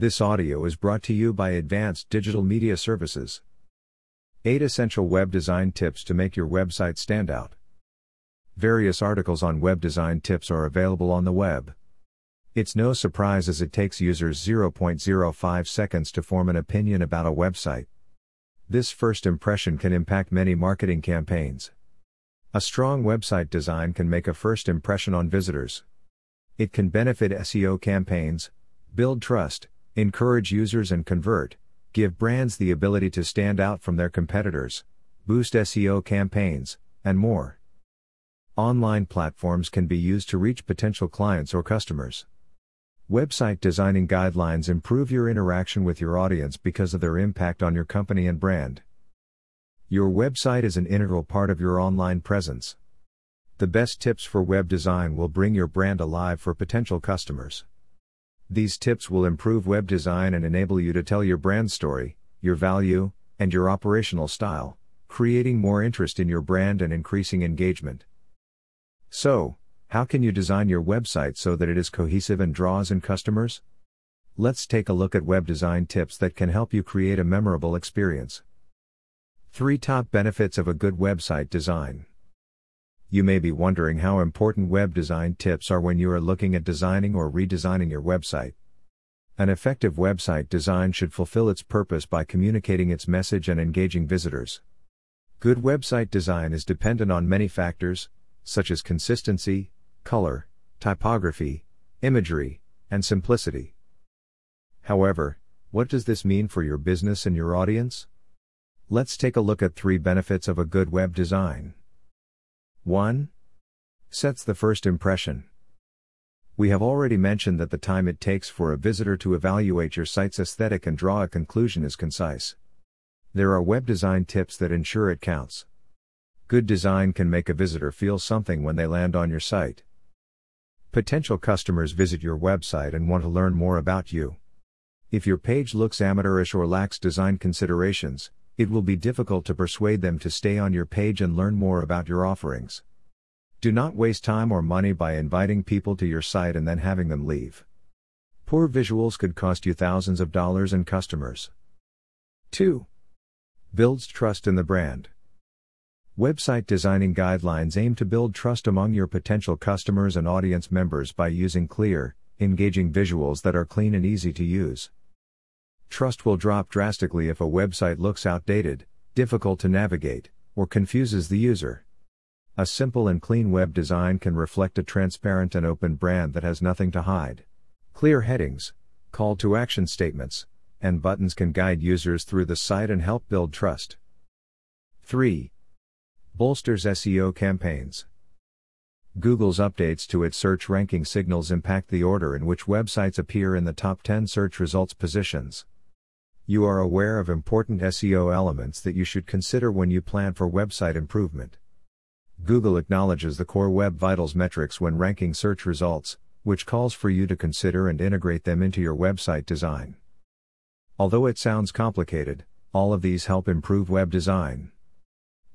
This audio is brought to you by Advanced Digital Media Services. 8 Essential Web Design Tips to Make Your Website Stand Out. Various articles on web design tips are available on the web. It's no surprise as it takes users 0.05 seconds to form an opinion about a website. This first impression can impact many marketing campaigns. A strong website design can make a first impression on visitors. It can benefit SEO campaigns, build trust, encourage users and convert, give brands the ability to stand out from their competitors, boost SEO campaigns, and more. Online platforms can be used to reach potential clients or customers. Website designing guidelines improve your interaction with your audience because of their impact on your company and brand. Your website is an integral part of your online presence. The best tips for web design will bring your brand alive for potential customers. These tips will improve web design and enable you to tell your brand story, your value, and your operational style, creating more interest in your brand and increasing engagement. So, how can you design your website so that it is cohesive and draws in customers? Let's take a look at web design tips that can help you create a memorable experience. 3 Top Benefits of a Good Website Design. You may be wondering how important web design tips are when you are looking at designing or redesigning your website. An effective website design should fulfill its purpose by communicating its message and engaging visitors. Good website design is dependent on many factors, such as consistency, color, typography, imagery, and simplicity. However, what does this mean for your business and your audience? Let's take a look at three benefits of a good web design. 1. Sets the first impression. We have already mentioned that the time it takes for a visitor to evaluate your site's aesthetic and draw a conclusion is concise. There are web design tips that ensure it counts. Good design can make a visitor feel something when they land on your site. Potential customers visit your website and want to learn more about you. If your page looks amateurish or lacks design considerations, it will be difficult to persuade them to stay on your page and learn more about your offerings. Do not waste time or money by inviting people to your site and then having them leave. Poor visuals could cost you thousands of dollars and customers. 2. Builds trust in the brand. Website designing guidelines aim to build trust among your potential customers and audience members by using clear, engaging visuals that are clean and easy to use. Trust will drop drastically if a website looks outdated, difficult to navigate, or confuses the user. A simple and clean web design can reflect a transparent and open brand that has nothing to hide. Clear headings, call to action statements, and buttons can guide users through the site and help build trust. 3 bolsters SEO campaigns. Google's updates to its search ranking signals impact the order in which websites appear in the top 10 search results positions. You are aware of important SEO elements that you should consider when you plan for website improvement. Google acknowledges the core Web Vitals metrics when ranking search results, which calls for you to consider and integrate them into your website design. Although it sounds complicated, all of these help improve web design.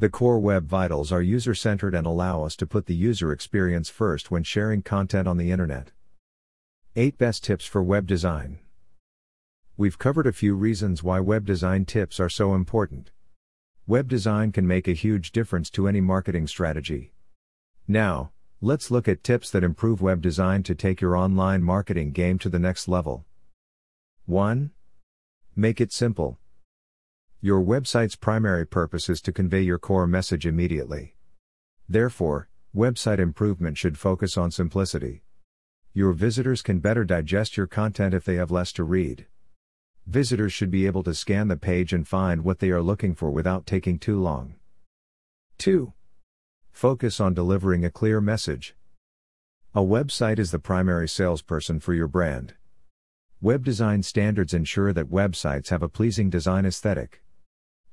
The core Web Vitals are user centered and allow us to put the user experience first when sharing content on the internet. 8 Best Tips for Web Design. We've covered a few reasons why web design tips are so important. Web design can make a huge difference to any marketing strategy. Now, let's look at tips that improve web design to take your online marketing game to the next level. 1. Make it simple. Your website's primary purpose is to convey your core message immediately. Therefore, website improvement should focus on simplicity. Your visitors can better digest your content if they have less to read. Visitors should be able to scan the page and find what they are looking for without taking too long. 2. Focus on delivering a clear message. A website is the primary salesperson for your brand. Web design standards ensure that websites have a pleasing design aesthetic.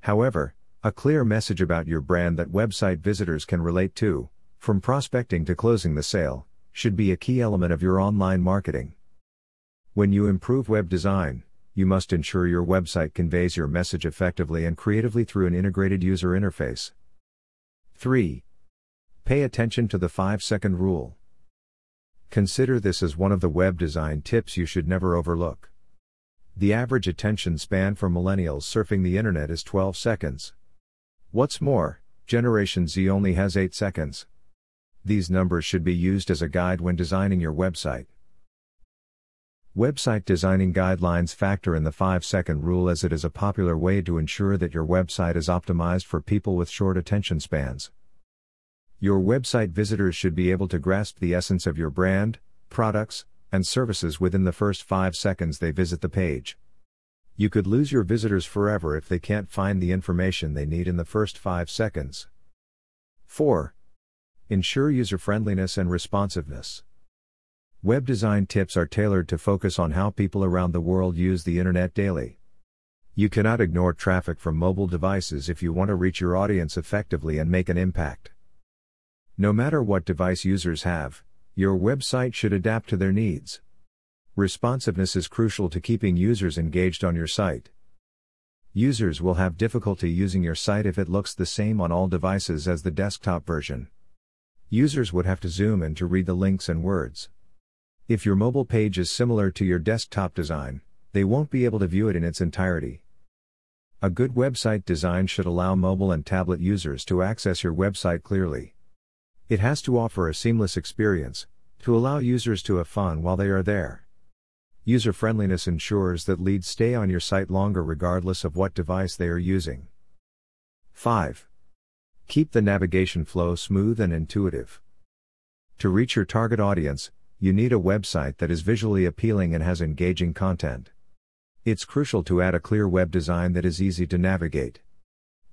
However, a clear message about your brand that website visitors can relate to, from prospecting to closing the sale, should be a key element of your online marketing. When you improve web design, you must ensure your website conveys your message effectively and creatively through an integrated user interface. 3. Pay attention to the 5 second rule. Consider this as one of the web design tips you should never overlook. The average attention span for millennials surfing the internet is 12 seconds. What's more, Generation Z only has 8 seconds. These numbers should be used as a guide when designing your website. Website designing guidelines factor in the 5 second rule as it is a popular way to ensure that your website is optimized for people with short attention spans. Your website visitors should be able to grasp the essence of your brand, products, and services within the first 5 seconds they visit the page. You could lose your visitors forever if they can't find the information they need in the first 5 seconds. 4. Ensure user friendliness and responsiveness. Web design tips are tailored to focus on how people around the world use the internet daily. You cannot ignore traffic from mobile devices if you want to reach your audience effectively and make an impact. No matter what device users have, your website should adapt to their needs. Responsiveness is crucial to keeping users engaged on your site. Users will have difficulty using your site if it looks the same on all devices as the desktop version. Users would have to zoom in to read the links and words. If your mobile page is similar to your desktop design, they won't be able to view it in its entirety. A good website design should allow mobile and tablet users to access your website clearly. It has to offer a seamless experience, to allow users to have fun while they are there. User friendliness ensures that leads stay on your site longer regardless of what device they are using. 5. Keep the navigation flow smooth and intuitive. To reach your target audience, you need a website that is visually appealing and has engaging content. It's crucial to add a clear web design that is easy to navigate.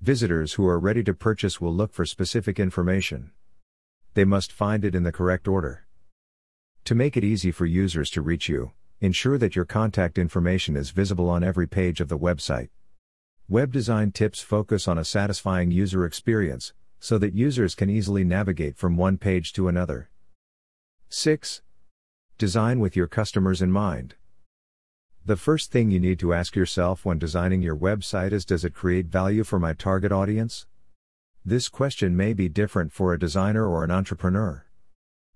Visitors who are ready to purchase will look for specific information they must find it in the correct order. To make it easy for users to reach you, ensure that your contact information is visible on every page of the website. Web design tips focus on a satisfying user experience, so that users can easily navigate from one page to another. 6. Design with your customers in mind. The first thing you need to ask yourself when designing your website is Does it create value for my target audience? This question may be different for a designer or an entrepreneur.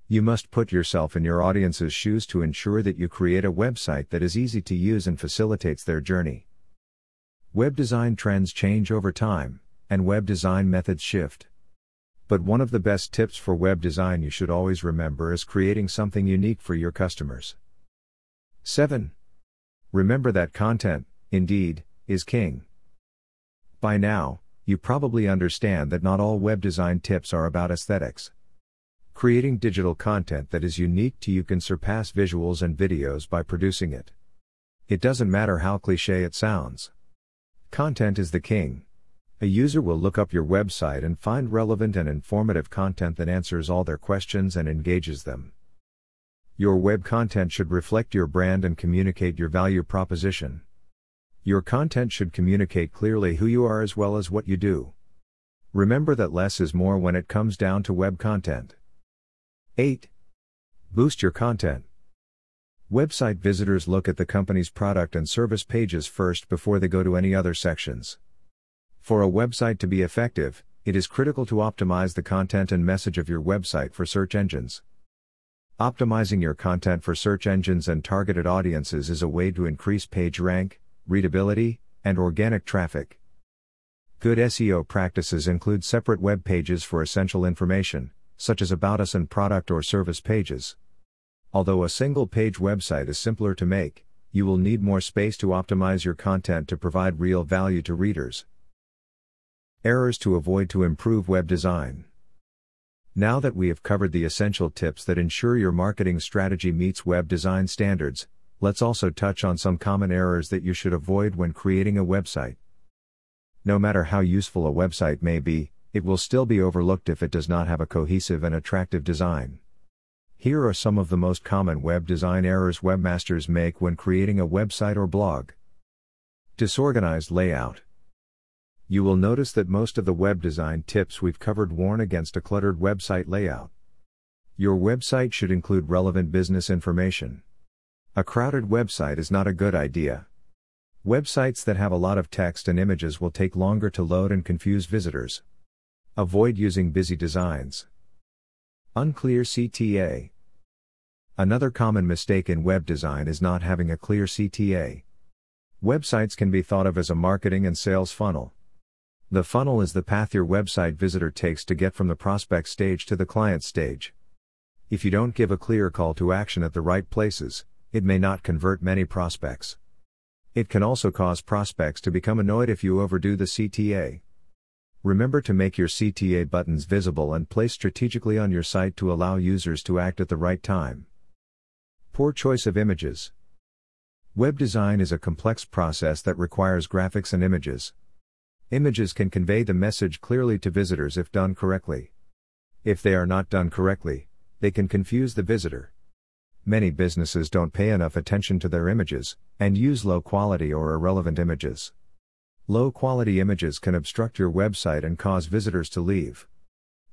You must put yourself in your audience's shoes to ensure that you create a website that is easy to use and facilitates their journey. Web design trends change over time, and web design methods shift. But one of the best tips for web design you should always remember is creating something unique for your customers. 7. Remember that content, indeed, is king. By now, you probably understand that not all web design tips are about aesthetics. Creating digital content that is unique to you can surpass visuals and videos by producing it. It doesn't matter how cliche it sounds. Content is the king. A user will look up your website and find relevant and informative content that answers all their questions and engages them. Your web content should reflect your brand and communicate your value proposition. Your content should communicate clearly who you are as well as what you do. Remember that less is more when it comes down to web content. 8. Boost your content. Website visitors look at the company's product and service pages first before they go to any other sections. For a website to be effective, it is critical to optimize the content and message of your website for search engines. Optimizing your content for search engines and targeted audiences is a way to increase page rank, readability, and organic traffic. Good SEO practices include separate web pages for essential information, such as About Us and product or service pages. Although a single page website is simpler to make, you will need more space to optimize your content to provide real value to readers. Errors to avoid to improve web design. Now that we have covered the essential tips that ensure your marketing strategy meets web design standards, let's also touch on some common errors that you should avoid when creating a website. No matter how useful a website may be, it will still be overlooked if it does not have a cohesive and attractive design. Here are some of the most common web design errors webmasters make when creating a website or blog. Disorganized layout. You will notice that most of the web design tips we've covered warn against a cluttered website layout. Your website should include relevant business information. A crowded website is not a good idea. Websites that have a lot of text and images will take longer to load and confuse visitors. Avoid using busy designs. Unclear CTA. Another common mistake in web design is not having a clear CTA. Websites can be thought of as a marketing and sales funnel. The funnel is the path your website visitor takes to get from the prospect stage to the client stage. If you don't give a clear call to action at the right places, it may not convert many prospects. It can also cause prospects to become annoyed if you overdo the CTA. Remember to make your CTA buttons visible and placed strategically on your site to allow users to act at the right time. Poor choice of images. Web design is a complex process that requires graphics and images. Images can convey the message clearly to visitors if done correctly. If they are not done correctly, they can confuse the visitor. Many businesses don't pay enough attention to their images and use low quality or irrelevant images. Low quality images can obstruct your website and cause visitors to leave.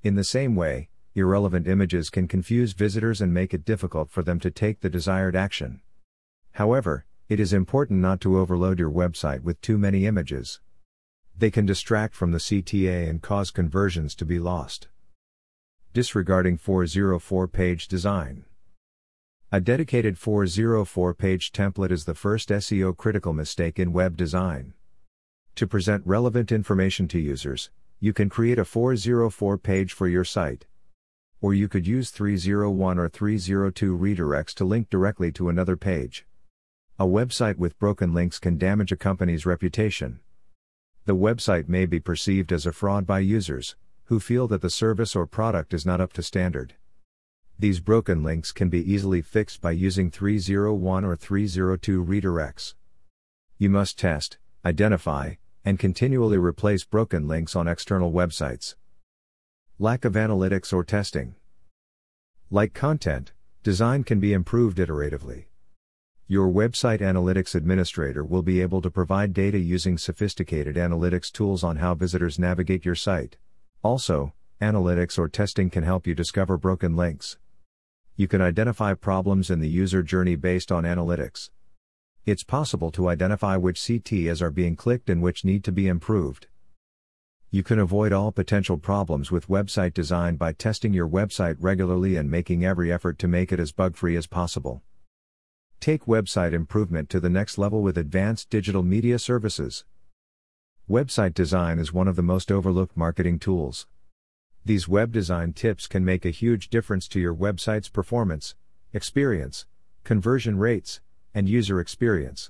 In the same way, irrelevant images can confuse visitors and make it difficult for them to take the desired action. However, it is important not to overload your website with too many images. They can distract from the CTA and cause conversions to be lost. Disregarding 404 page design. A dedicated 404 page template is the first SEO critical mistake in web design. To present relevant information to users, you can create a 404 page for your site. Or you could use 301 or 302 redirects to link directly to another page. A website with broken links can damage a company's reputation. The website may be perceived as a fraud by users, who feel that the service or product is not up to standard. These broken links can be easily fixed by using 301 or 302 redirects. You must test, identify, and continually replace broken links on external websites. Lack of analytics or testing. Like content, design can be improved iteratively. Your website analytics administrator will be able to provide data using sophisticated analytics tools on how visitors navigate your site. Also, analytics or testing can help you discover broken links. You can identify problems in the user journey based on analytics. It's possible to identify which CTAs are being clicked and which need to be improved. You can avoid all potential problems with website design by testing your website regularly and making every effort to make it as bug free as possible. Take website improvement to the next level with advanced digital media services. Website design is one of the most overlooked marketing tools. These web design tips can make a huge difference to your website's performance, experience, conversion rates, and user experience.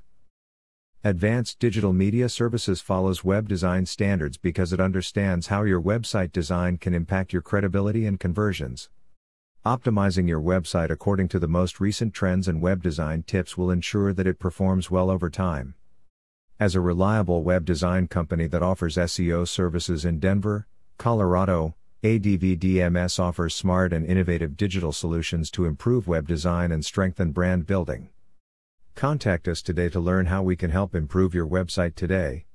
Advanced Digital Media Services follows web design standards because it understands how your website design can impact your credibility and conversions. Optimizing your website according to the most recent trends and web design tips will ensure that it performs well over time. As a reliable web design company that offers SEO services in Denver, Colorado, ADVDMS offers smart and innovative digital solutions to improve web design and strengthen brand building. Contact us today to learn how we can help improve your website today.